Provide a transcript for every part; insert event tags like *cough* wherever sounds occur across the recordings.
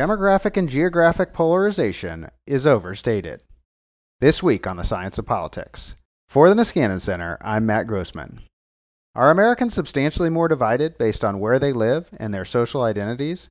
demographic and geographic polarization is overstated. This week on the Science of Politics. For the Niskanen Center, I'm Matt Grossmann. Are Americans substantially more divided based on where they live and their social identities?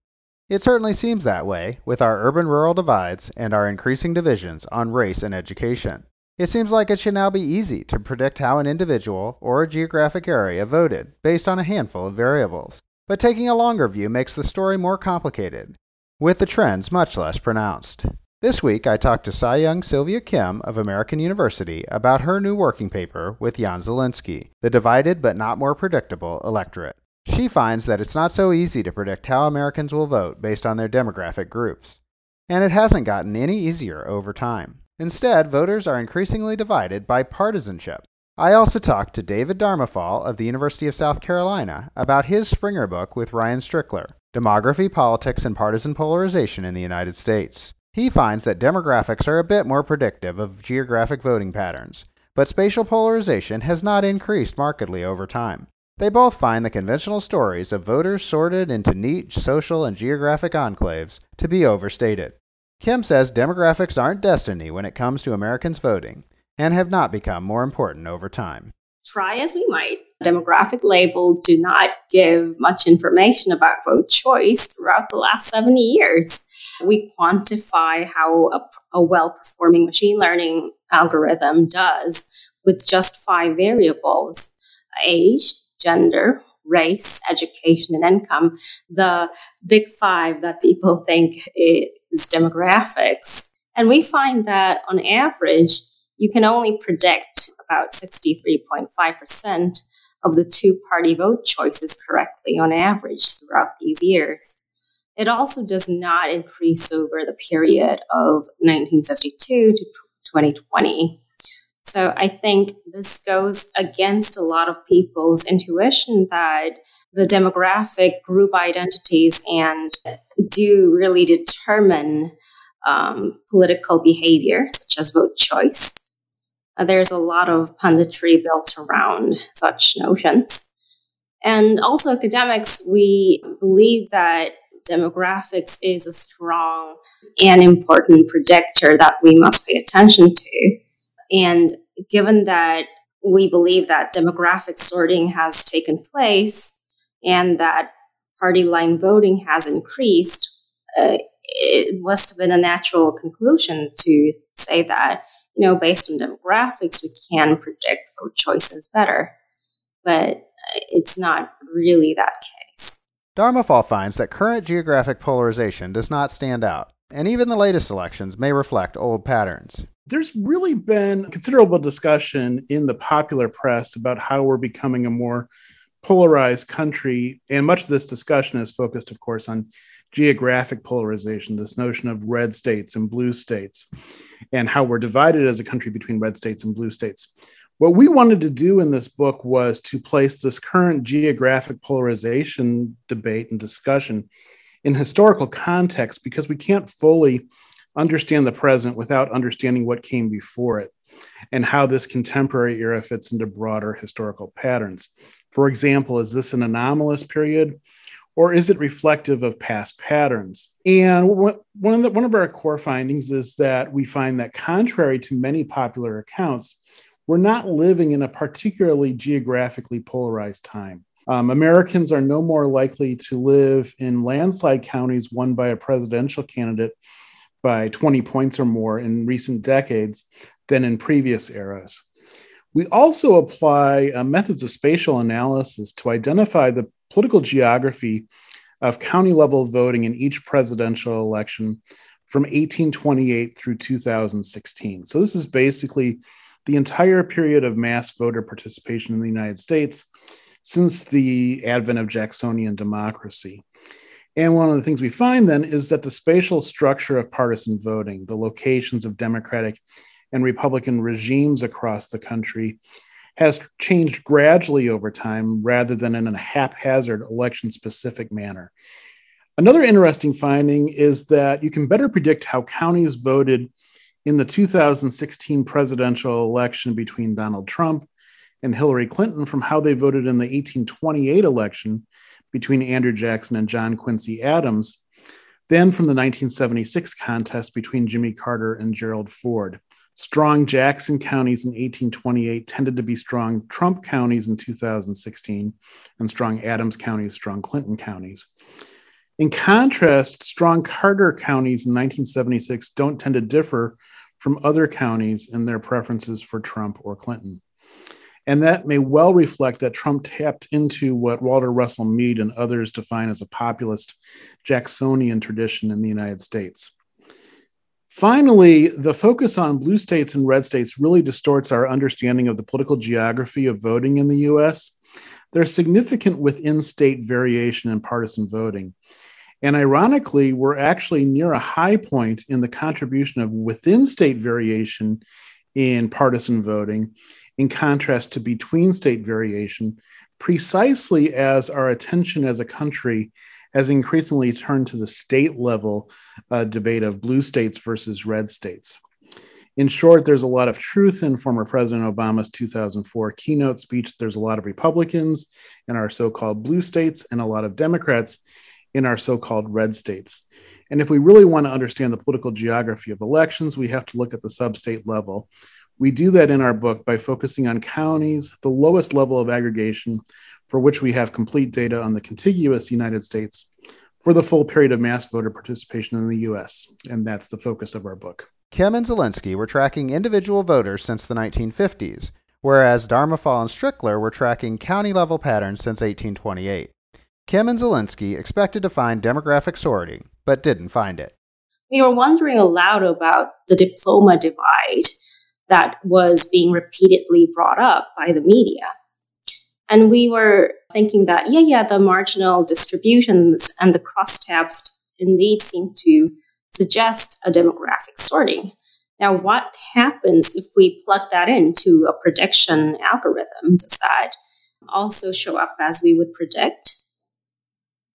It certainly seems that way, with our urban rural divides and our increasing divisions on race and education. It seems like it should now be easy to predict how an individual or a geographic area voted based on a handful of variables. But taking a longer view makes the story more complicated, with the trends much less pronounced. This week, I talked to Seo-young Silvia Kim of American University about her new working paper with Jan Zilinsky, The Divided but Not More Predictable Electorate. She finds that it's not so easy to predict how Americans will vote based on their demographic groups. And it hasn't gotten any easier over time. Instead, voters are increasingly divided by partisanship. I also talked to David Darmofal of the University of South Carolina about his Springer book with Ryan Strickler, Demography, Politics, and Partisan Polarization in the United States. He finds that demographics are a bit more predictive of geographic voting patterns, but spatial polarization has not increased markedly over time. They both find the conventional stories of voters sorted into neat social and geographic enclaves to be overstated. Kim says demographics aren't destiny when it comes to Americans voting and have not become more important over time try as we might, demographic labels do not give much information about vote choice throughout the last 70 years. We quantify how a, a well performing machine learning algorithm does with just five variables age, gender, race, education, and income. The big five that people think is demographics. And we find that on average, you can only predict about 63.5% of the two party vote choices correctly on average throughout these years. It also does not increase over the period of 1952 to 2020. So I think this goes against a lot of people's intuition that the demographic group identities and do really determine um, political behavior, such as vote choice. Uh, there's a lot of punditry built around such notions. And also, academics, we believe that demographics is a strong and important predictor that we must pay attention to. And given that we believe that demographic sorting has taken place and that party line voting has increased, uh, it must have been a natural conclusion to say that you know, based on demographics, we can predict vote choices better. But uh, it's not really that case. Darmofal finds that current geographic polarization does not stand out, and even the latest elections may reflect old patterns. There's really been considerable discussion in the popular press about how we're becoming a more polarized country, and much of this discussion is focused, of course, on geographic polarization, this notion of red states and blue states, and how we're divided as a country between red states and blue states. What we wanted to do in this book was to place this current geographic polarization debate and discussion in historical context because we can't fully understand the present without understanding what came before it and how this contemporary era fits into broader historical patterns. For example, is this an anomalous period? Or is it reflective of past patterns? And one of, the, one of our core findings is that we find that, contrary to many popular accounts, we're not living in a particularly geographically polarized time. Um, Americans are no more likely to live in landslide counties won by a presidential candidate by 20 points or more in recent decades than in previous eras. We also apply uh, methods of spatial analysis to identify the political geography of county level voting in each presidential election from 1828 through 2016. So, this is basically the entire period of mass voter participation in the United States since the advent of Jacksonian democracy. And one of the things we find then is that the spatial structure of partisan voting, the locations of Democratic and Republican regimes across the country, has changed gradually over time rather than in a haphazard election specific manner. Another interesting finding is that you can better predict how counties voted in the 2016 presidential election between Donald Trump and Hillary Clinton from how they voted in the 1828 election between Andrew Jackson and John Quincy Adams Then from the 1976 contest between Jimmy Carter and Gerald Ford. Strong Jackson counties in 1828 tended to be strong Trump counties in 2016, and strong Adams counties, strong Clinton counties. In contrast, strong Carter counties in 1976 don't tend to differ from other counties in their preferences for Trump or Clinton. And that may well reflect that Trump tapped into what Walter Russell Mead and others define as a populist Jacksonian tradition in the United States. Finally, the focus on blue states and red states really distorts our understanding of the political geography of voting in the US. There's significant within state variation in partisan voting. And ironically, we're actually near a high point in the contribution of within state variation in partisan voting, in contrast to between state variation, precisely as our attention as a country has increasingly turned to the state level uh, debate of blue states versus red states. In short, there's a lot of truth in former President Obama's 2004 keynote speech. There's a lot of Republicans in our so called blue states and a lot of Democrats in our so called red states. And if we really want to understand the political geography of elections, we have to look at the sub state level. We do that in our book by focusing on counties, the lowest level of aggregation, for which we have complete data on the contiguous United States for the full period of mass voter participation in the US. And that's the focus of our book. Kim and Zilinsky were tracking individual voters since the 1950s, whereas Darmofal and Strickler were tracking county level patterns since 1828. Kim and Zilinsky expected to find demographic sorting, but didn't find it. We were wondering aloud about the diploma divide that was being repeatedly brought up by the media. And we were thinking that, yeah, yeah, the marginal distributions and the crosstabs indeed seem to suggest a demographic sorting. Now, what happens if we plug that into a prediction algorithm? Does that also show up as we would predict?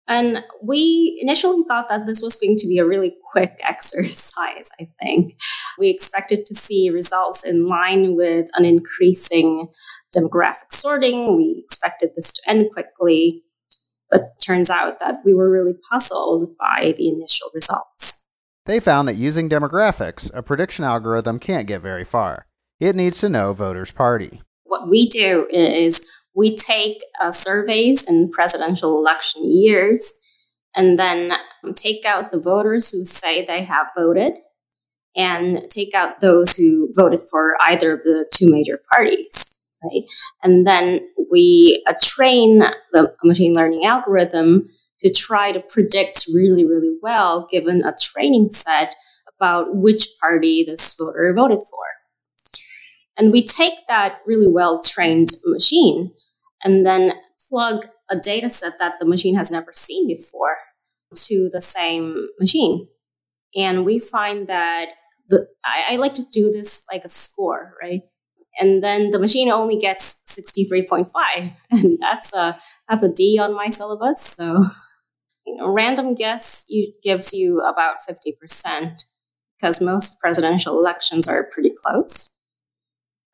And we initially thought that this was going to be a really quick *laughs* exercise, I think. We expected to see results in line with an increasing demographic sorting. We expected this to end quickly, but turns out that we were really puzzled by the initial results. They found that using demographics, a prediction algorithm can't get very far. It needs to know voters' party. What we do is we take uh, surveys in presidential election years and then take out the voters who say they have voted and take out those who voted for either of the two major parties right? And then we uh, train the machine learning algorithm to try to predict really, really well, given a training set about which party this voter voted for. And we take that really well trained machine and then plug a data set that the machine has never seen before to the same machine. And we find that the, I, I like to do this like a score, right? and then the machine only gets 63.5 *laughs* and that's a that's a d on my syllabus so you know random guess you, gives you about 50% because most presidential elections are pretty close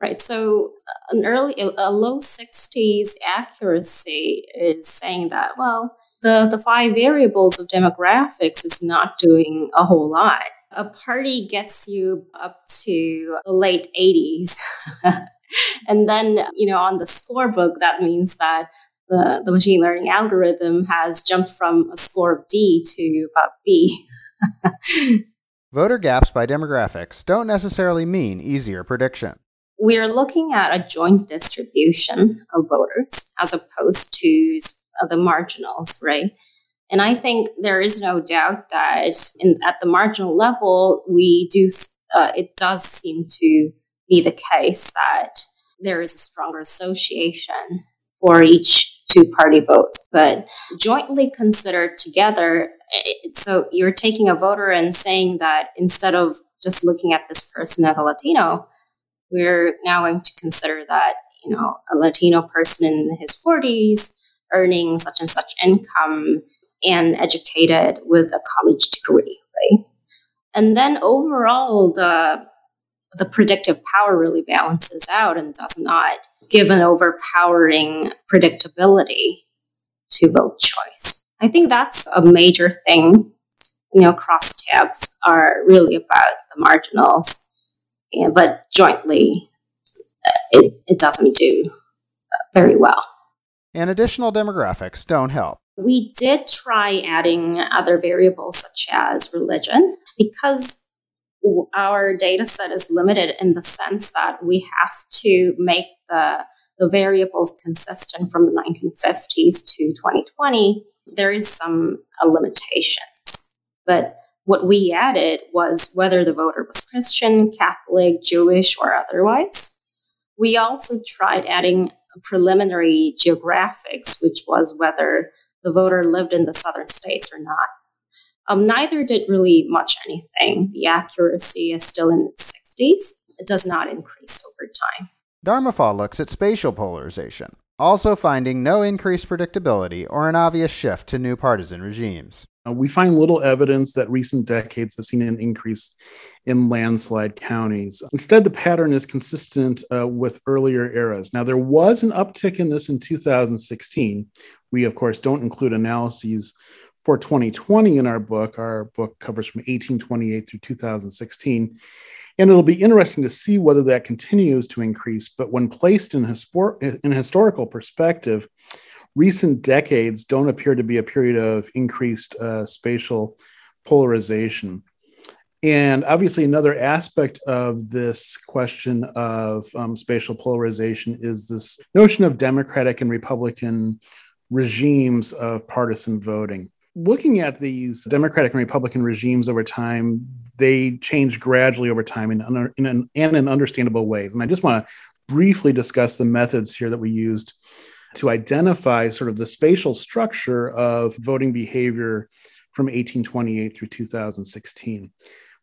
right so uh, an early a low 60s accuracy is saying that well the, the five variables of demographics is not doing a whole lot a party gets you up to the late 80s. *laughs* and then, you know, on the scorebook, that means that the, the machine learning algorithm has jumped from a score of D to about B. *laughs* Voter gaps by demographics don't necessarily mean easier prediction. We're looking at a joint distribution of voters as opposed to the marginals, right? And I think there is no doubt that in, at the marginal level, we do, uh, it does seem to be the case that there is a stronger association for each two party vote. But jointly considered together, so you're taking a voter and saying that instead of just looking at this person as a Latino, we're now going to consider that, you know, a Latino person in his 40s earning such and such income and educated with a college degree, right? And then overall, the the predictive power really balances out and does not give an overpowering predictability to vote choice. I think that's a major thing you know, crosstabs are really about the marginals, and, but jointly, uh, it, it doesn't do very well. And additional demographics don't help. We did try adding other variables such as religion because our data set is limited in the sense that we have to make the, the variables consistent from the 1950s to 2020. There is some uh, limitations. But what we added was whether the voter was Christian, Catholic, Jewish, or otherwise. We also tried adding preliminary geographics, which was whether the voter lived in the southern states or not. Um, neither did really much anything. The accuracy is still in its 60s. It does not increase over time. Darmofal looks at spatial polarization, also finding no increased predictability or an obvious shift to new partisan regimes. Uh, we find little evidence that recent decades have seen an increase in landslide counties. Instead, the pattern is consistent uh, with earlier eras. Now, there was an uptick in this in 2016. We, of course, don't include analyses for 2020 in our book. Our book covers from 1828 through 2016. And it'll be interesting to see whether that continues to increase. But when placed in, in historical perspective, recent decades don't appear to be a period of increased uh, spatial polarization. And obviously, another aspect of this question of um, spatial polarization is this notion of Democratic and Republican regimes of partisan voting looking at these Democratic and Republican regimes over time, they change gradually over time in, in, an, in in understandable ways. And I just want to briefly discuss the methods here that we used to identify sort of the spatial structure of voting behavior from 1828 through 2016.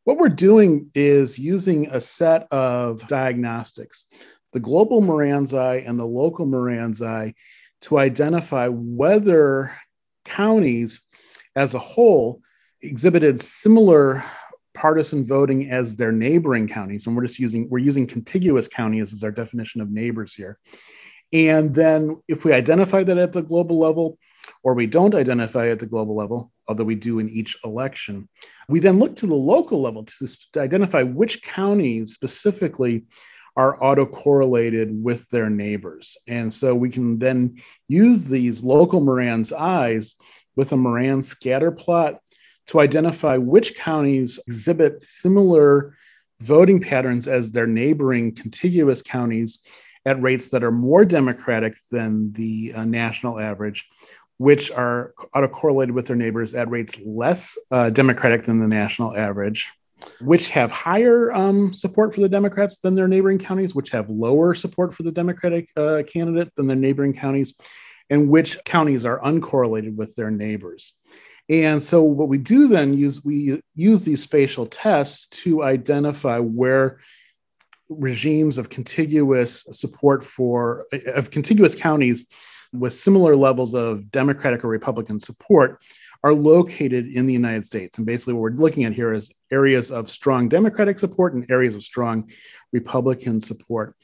What we're doing is using a set of diagnostics, the global Moran's-I and the local Moran's-I, to identify whether counties as a whole exhibited similar partisan voting as their neighboring counties and we're just using we're using contiguous counties as our definition of neighbors here and then if we identify that at the global level or we don't identify at the global level although we do in each election we then look to the local level to, to identify which counties specifically are autocorrelated with their neighbors. And so we can then use these local Moran's-I's with a Moran scatter plot to identify which counties exhibit similar voting patterns as their neighboring contiguous counties at rates that are more democratic than the uh, national average, which are autocorrelated with their neighbors at rates less uh, democratic than the national average, which have higher um, support for the Democrats than their neighboring counties, which have lower support for the Democratic uh, candidate than their neighboring counties, and which counties are uncorrelated with their neighbors. And so what we do then use we use these spatial tests to identify where regimes of contiguous support for of contiguous counties with similar levels of democratic or republican support are located in the United States. And basically, what we're looking at here is areas of strong Democratic support and areas of strong Republican support.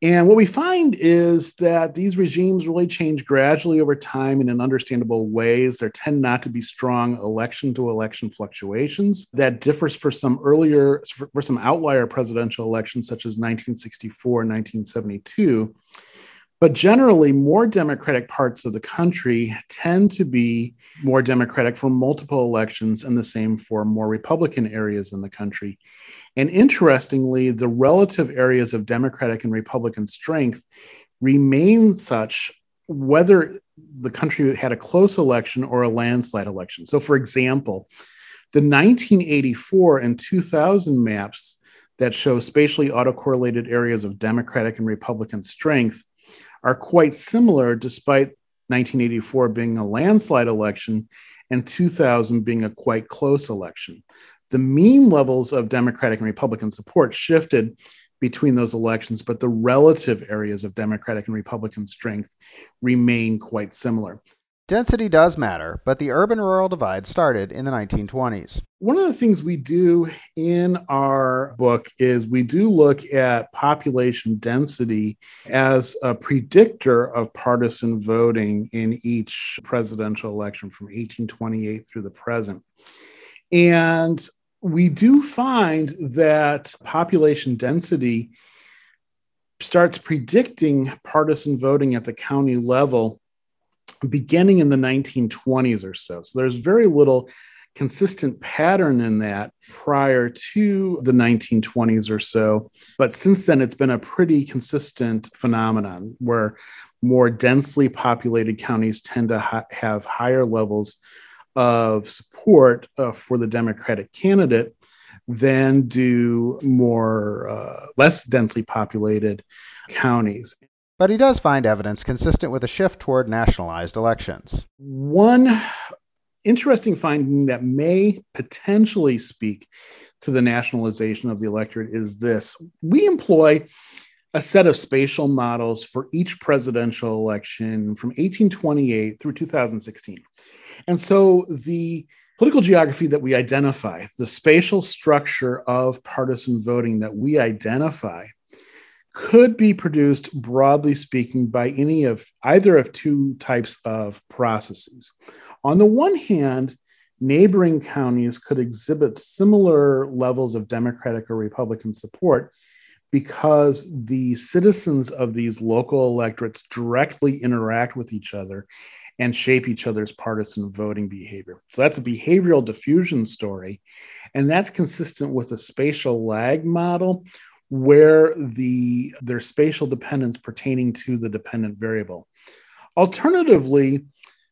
And what we find is that these regimes really change gradually over time and in understandable ways. There tend not to be strong election to election fluctuations. That differs for some earlier, for some outlier presidential elections, such as 1964 and 1972. But generally, more Democratic parts of the country tend to be more Democratic for multiple elections, and the same for more Republican areas in the country. And interestingly, the relative areas of Democratic and Republican strength remain such whether the country had a close election or a landslide election. So, for example, the 1984 and 2000 maps that show spatially autocorrelated areas of Democratic and Republican strength are quite similar, despite 1984 being a landslide election and 2000 being a quite close election the mean levels of Democratic and Republican support shifted between those elections, but the relative areas of Democratic and Republican strength remain quite similar. Density does matter, but the urban rural divide started in the 1920s. One of the things we do in our book is we do look at population density as a predictor of partisan voting in each presidential election from 1828 through the present. And we do find that population density starts predicting partisan voting at the county level beginning in the 1920s or so. So there's very little consistent pattern in that prior to the 1920s or so. But since then, it's been a pretty consistent phenomenon where more densely populated counties tend to ha- have higher levels of support uh, for the Democratic candidate than do more uh, less densely populated counties. But he does find evidence consistent with a shift toward nationalized elections. One interesting finding that may potentially speak to the nationalization of the electorate is this we employ a set of spatial models for each presidential election from 1828 through 2016. And so the political geography that we identify, the spatial structure of partisan voting that we identify, could be produced broadly speaking by any of either of two types of processes. On the one hand, neighboring counties could exhibit similar levels of Democratic or Republican support because the citizens of these local electorates directly interact with each other and shape each other's partisan voting behavior. So that's a behavioral diffusion story. And that's consistent with a spatial lag model where the their spatial dependence pertaining to the dependent variable. Alternatively,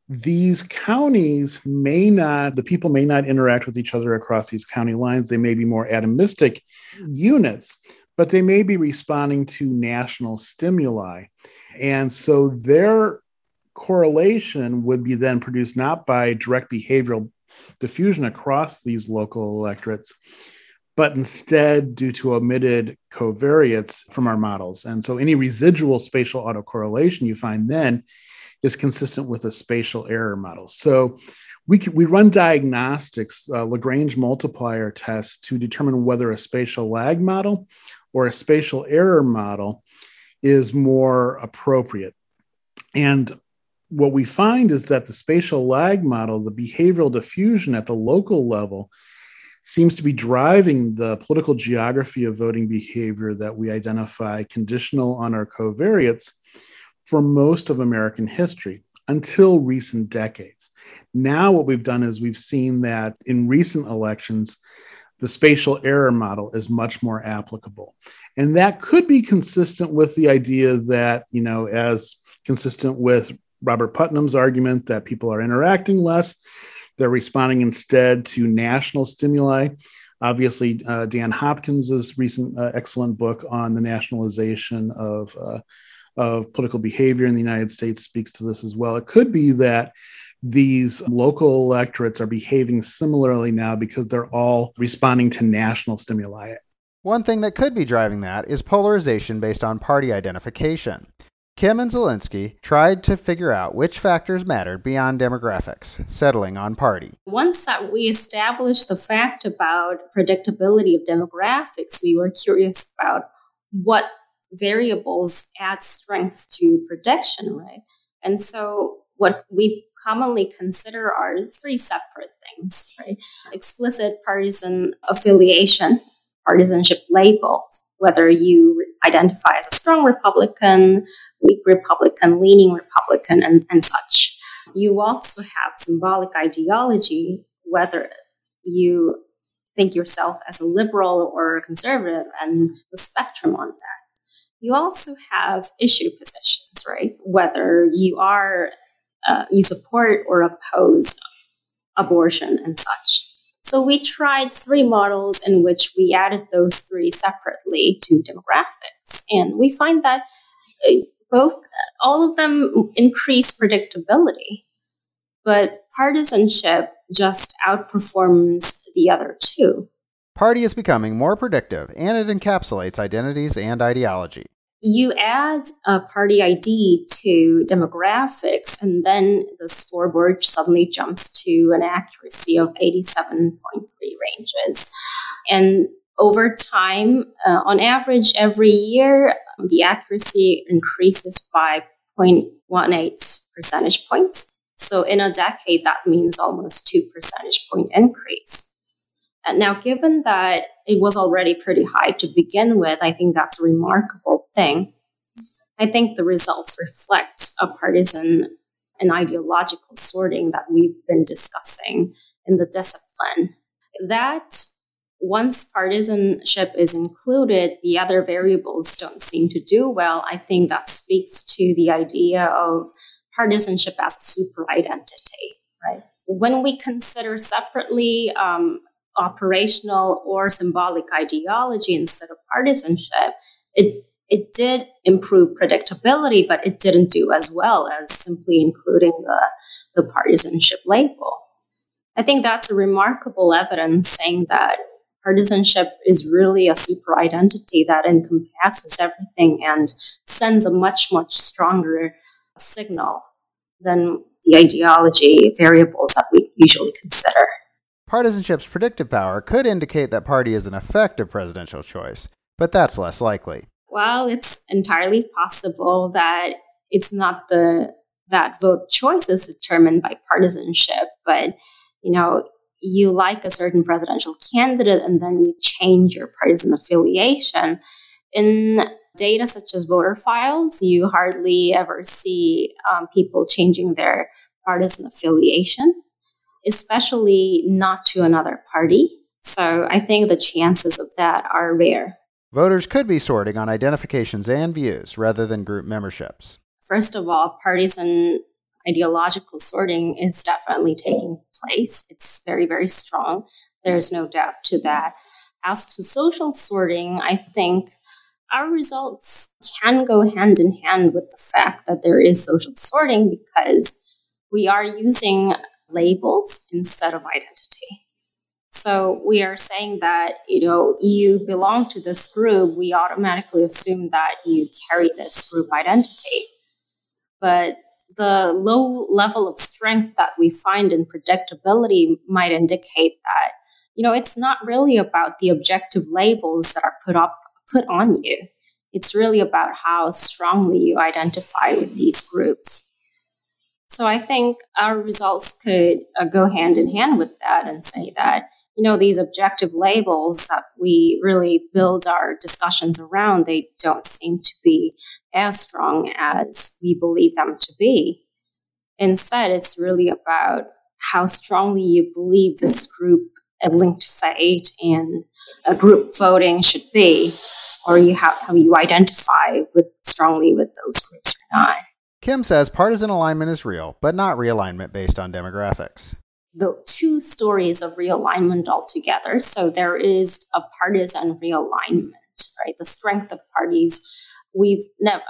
these counties may not, the people may not interact with each other across these county lines. They may be more atomistic units, but they may be responding to national stimuli. And so their correlation would be then produced not by direct behavioral diffusion across these local electorates, but instead due to omitted covariates from our models. And so any residual spatial autocorrelation you find then is consistent with a spatial error model. So we, can, we run diagnostics, uh, Lagrange multiplier tests to determine whether a spatial lag model or a spatial error model is more appropriate. And what we find is that the spatial lag model, the behavioral diffusion at the local level, seems to be driving the political geography of voting behavior that we identify conditional on our covariates for most of American history until recent decades. Now, what we've done is we've seen that in recent elections, the spatial error model is much more applicable. And that could be consistent with the idea that, you know, as consistent with Robert Putnam's argument that people are interacting less, they're responding instead to national stimuli. Obviously, uh, Dan Hopkins's recent uh, excellent book on the nationalization of uh, of political behavior in the United States speaks to this as well. It could be that these local electorates are behaving similarly now because they're all responding to national stimuli. One thing that could be driving that is polarization based on party identification. Kim and Zilinsky tried to figure out which factors mattered beyond demographics, settling on party. Once that we established the fact about predictability of demographics, we were curious about what variables add strength to prediction, right? And so what we commonly consider are three separate things, right? Explicit partisan affiliation, partisanship labels, whether you identify as a strong Republican, weak Republican, leaning Republican, and, and such. You also have symbolic ideology, whether you think yourself as a liberal or a conservative, and the spectrum on that. You also have issue positions, right? Whether you are, uh, you support or oppose abortion and such. So we tried three models in which we added those three separately to demographics. And we find that uh, both, all of them increase predictability, but partisanship just outperforms the other two. Party is becoming more predictive and it encapsulates identities and ideology. You add a party ID to demographics, and then the scoreboard suddenly jumps to an accuracy of 87.3 ranges. And over time, uh, on average, every year, the accuracy increases by 0.18 percentage points. So in a decade, that means almost two percentage point increase. Now, given that it was already pretty high to begin with, I think that's a remarkable thing. I think the results reflect a partisan and ideological sorting that we've been discussing in the discipline. That once partisanship is included, the other variables don't seem to do well. I think that speaks to the idea of partisanship as a super identity, right? When we consider separately um, operational or symbolic ideology instead of partisanship, it it did improve predictability, but it didn't do as well as simply including the, the partisanship label. I think that's a remarkable evidence saying that partisanship is really a super identity that encompasses everything and sends a much, much stronger signal than the ideology variables that we usually consider. Partisanship's predictive power could indicate that party is an effective presidential choice, but that's less likely. Well, it's entirely possible that it's not the that vote choice is determined by partisanship, but you know, you like a certain presidential candidate and then you change your partisan affiliation. In data such as voter files, you hardly ever see um, people changing their partisan affiliation especially not to another party. So I think the chances of that are rare. Voters could be sorting on identifications and views rather than group memberships. First of all, partisan ideological sorting is definitely taking place. It's very, very strong. There's no doubt to that. As to social sorting, I think our results can go hand in hand with the fact that there is social sorting because we are using labels instead of identity. So we are saying that, you know, you belong to this group, we automatically assume that you carry this group identity. But the low level of strength that we find in predictability might indicate that, you know, it's not really about the objective labels that are put up put on you. It's really about how strongly you identify with these groups. So I think our results could uh, go hand in hand with that and say that, you know, these objective labels that we really build our discussions around, they don't seem to be as strong as we believe them to be. Instead, it's really about how strongly you believe this group a linked fate and a group voting should be, or you how, how you identify with strongly with those groups or not. Kim says partisan alignment is real, but not realignment based on demographics. The two stories of realignment altogether. So there is a partisan realignment, right? The strength of parties. We've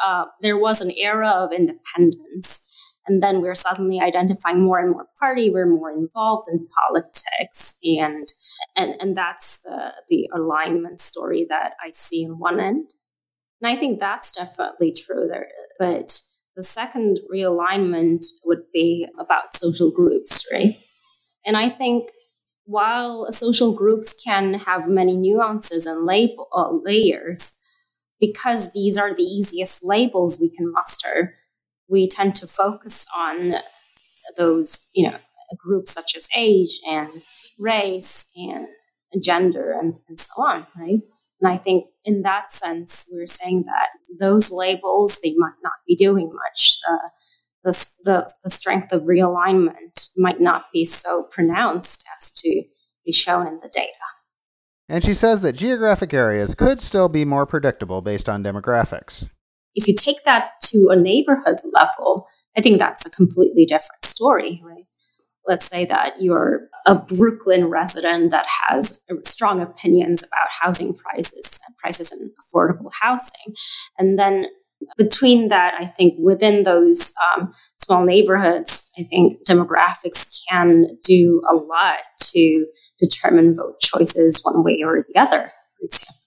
uh, there was an era of independence, and then we're suddenly identifying more and more party. We're more involved in politics, and and and that's the the alignment story that I see in one end. And I think that's definitely true there, but the second realignment would be about social groups, right? And I think while social groups can have many nuances and label, uh, layers, because these are the easiest labels we can muster, we tend to focus on those, you know, groups such as age and race and gender and, and so on, right? And I think in that sense, we're saying that those labels, they might not be doing much. Uh, the, the, the strength of realignment might not be so pronounced as to be shown in the data. And she says that geographic areas could still be more predictable based on demographics. If you take that to a neighborhood level, I think that's a completely different story, right? Let's say that you're a Brooklyn resident that has strong opinions about housing prices and prices and affordable housing. And then between that, I think within those um, small neighborhoods, I think demographics can do a lot to determine vote choices one way or the other, for example.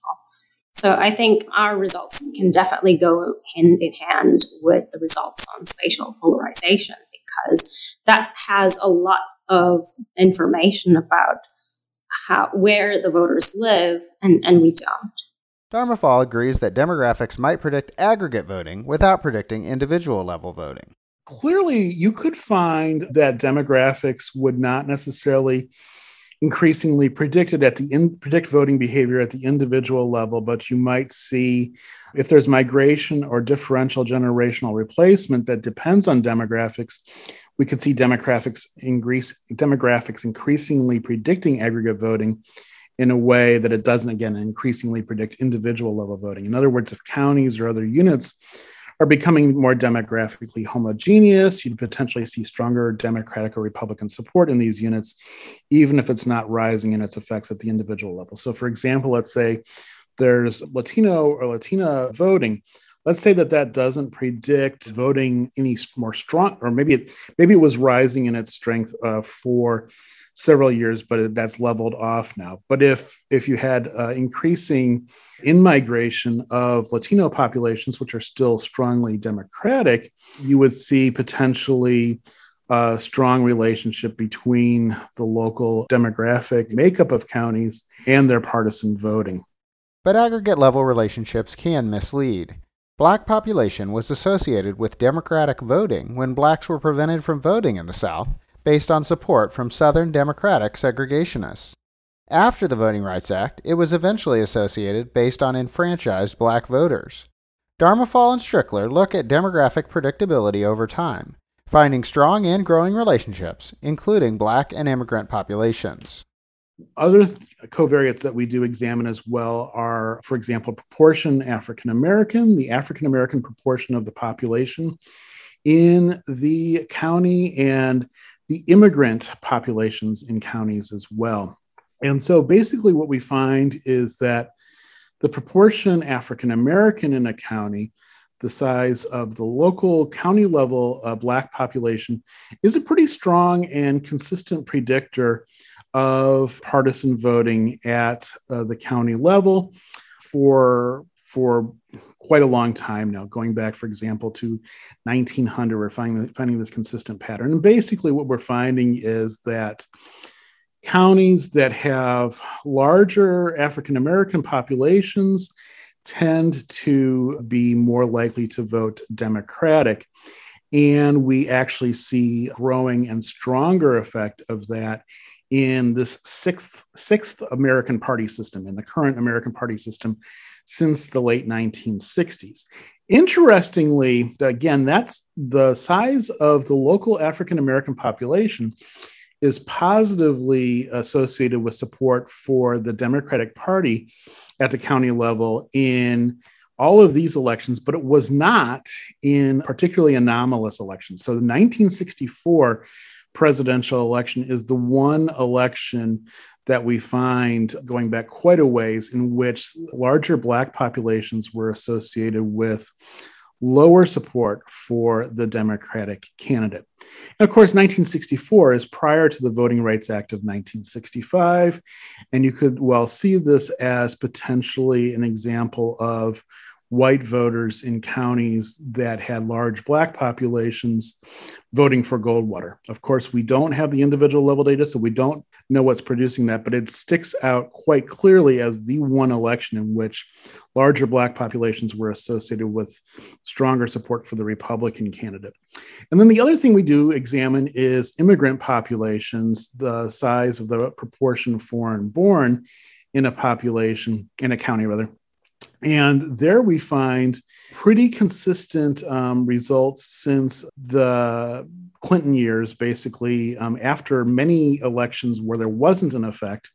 So I think our results can definitely go hand in hand with the results on spatial polarization because that has a lot of information about how where the voters live and, and we don't. Darmofal agrees that demographics might predict aggregate voting without predicting individual level voting. Clearly, you could find that demographics would not necessarily increasingly predicted at the in, predict voting behavior at the individual level, but you might see if there's migration or differential generational replacement that depends on demographics, we could see demographics increase demographics increasingly predicting aggregate voting in a way that it doesn't again increasingly predict individual level voting. In other words, if counties or other units are becoming more demographically homogeneous. You'd potentially see stronger Democratic or Republican support in these units, even if it's not rising in its effects at the individual level. So, for example, let's say there's Latino or Latina voting. Let's say that that doesn't predict voting any more strong, or maybe it maybe it was rising in its strength uh, for several years, but that's leveled off now. But if if you had uh, increasing in migration of Latino populations, which are still strongly Democratic, you would see potentially a strong relationship between the local demographic makeup of counties and their partisan voting. But aggregate level relationships can mislead. Black population was associated with Democratic voting when blacks were prevented from voting in the South based on support from Southern Democratic segregationists. After the Voting Rights Act, it was eventually associated based on enfranchised black voters. Darmofal and Strickler look at demographic predictability over time, finding strong and growing relationships, including black and immigrant populations. Other covariates that we do examine as well are, for example, proportion African American, the African American proportion of the population in the county, and the immigrant populations in counties as well. And so basically, what we find is that the proportion African American in a county, the size of the local county level uh, Black population, is a pretty strong and consistent predictor of partisan voting at uh, the county level for for quite a long time now, going back, for example, to 1900. We're finding, finding this consistent pattern. And basically, what we're finding is that counties that have larger African American populations tend to be more likely to vote Democratic. And we actually see growing and stronger effect of that in this sixth, sixth American party system, in the current American party system since the late 1960s. Interestingly, again, that's the size of the local African American population is positively associated with support for the Democratic Party at the county level in all of these elections, but it was not in particularly anomalous elections. So the 1964 presidential election is the one election that we find going back quite a ways in which larger Black populations were associated with lower support for the Democratic candidate. And of course, 1964 is prior to the Voting Rights Act of 1965. And you could well see this as potentially an example of white voters in counties that had large black populations voting for Goldwater. Of course, we don't have the individual level data, so we don't know what's producing that, but it sticks out quite clearly as the one election in which larger black populations were associated with stronger support for the Republican candidate. And then the other thing we do examine is immigrant populations, the size of the proportion foreign born in a population, in a county rather and there we find pretty consistent um, results since the Clinton years, basically, um, after many elections where there wasn't an effect,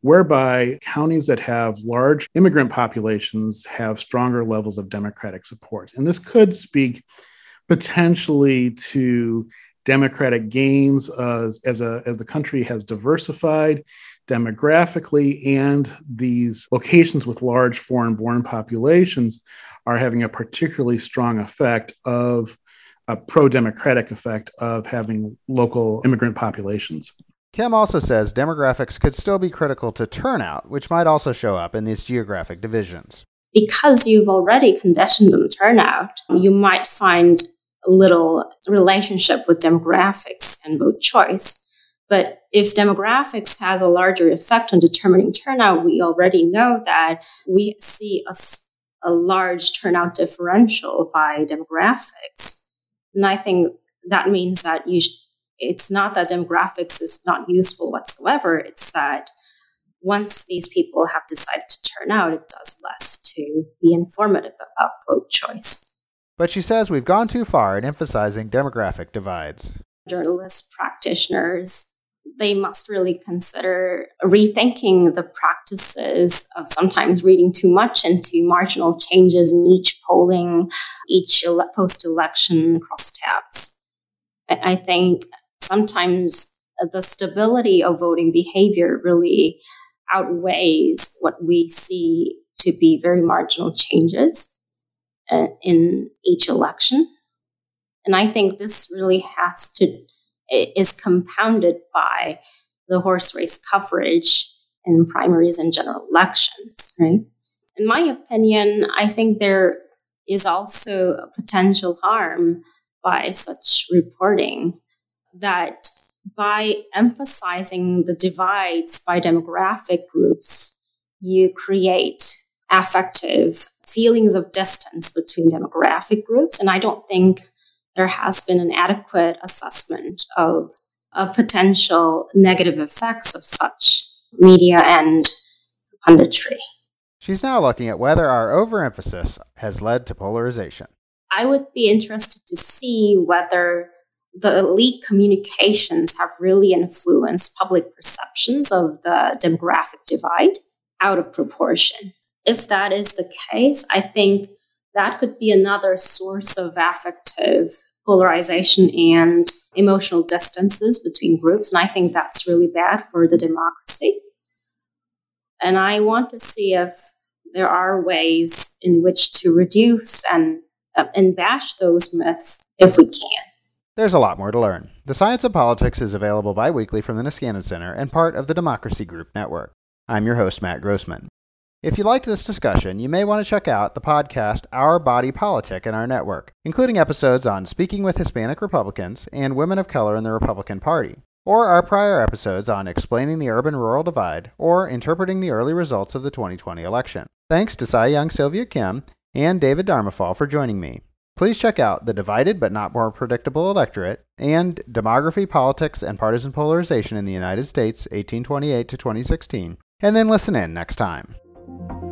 whereby counties that have large immigrant populations have stronger levels of Democratic support. And this could speak potentially to Democratic gains as, a, as the country has diversified demographically, and these locations with large foreign born populations are having a particularly strong effect of a pro democratic effect of having local immigrant populations. Kim also says demographics could still be critical to turnout, which might also show up in these geographic divisions. Because you've already conditioned on turnout, you might find a little relationship with demographics and vote choice. But if demographics has a larger effect on determining turnout, we already know that we see a, a large turnout differential by demographics. And I think that means that you sh- it's not that demographics is not useful whatsoever. It's that once these people have decided to turn out, it does less to be informative about vote choice. But she says we've gone too far in emphasizing demographic divides. Journalists, practitioners, they must really consider rethinking the practices of sometimes reading too much into marginal changes in each polling, each ele- post election crosstabs. I-, I think sometimes the stability of voting behavior really outweighs what we see to be very marginal changes uh, in each election. And I think this really has to is compounded by the horse race coverage in primaries and general elections, right? In my opinion, I think there is also a potential harm by such reporting that by emphasizing the divides by demographic groups, you create affective feelings of distance between demographic groups. And I don't think there has been an adequate assessment of uh, potential negative effects of such media and punditry. She's now looking at whether our overemphasis has led to polarization. I would be interested to see whether the elite communications have really influenced public perceptions of the demographic divide out of proportion. If that is the case, I think that could be another source of affective polarization and emotional distances between groups. And I think that's really bad for the democracy. And I want to see if there are ways in which to reduce and, uh, and bash those myths if we can. There's a lot more to learn. The Science of Politics is available bi weekly from the Niskanen Center and part of the Democracy Group Network. I'm your host, Matt Grossmann. If you liked this discussion, you may want to check out the podcast Our Body Politic in our network, including episodes on speaking with Hispanic Republicans and women of color in the Republican Party, or our prior episodes on explaining the urban rural divide or interpreting the early results of the 2020 election. Thanks to Seo-young Silvia Kim and David Darmofal for joining me. Please check out The Divided but Not More Predictable Electorate and Demography, Politics, and Partisan Polarization in the United States, 1828 to 2016, and then listen in next time. Thank you.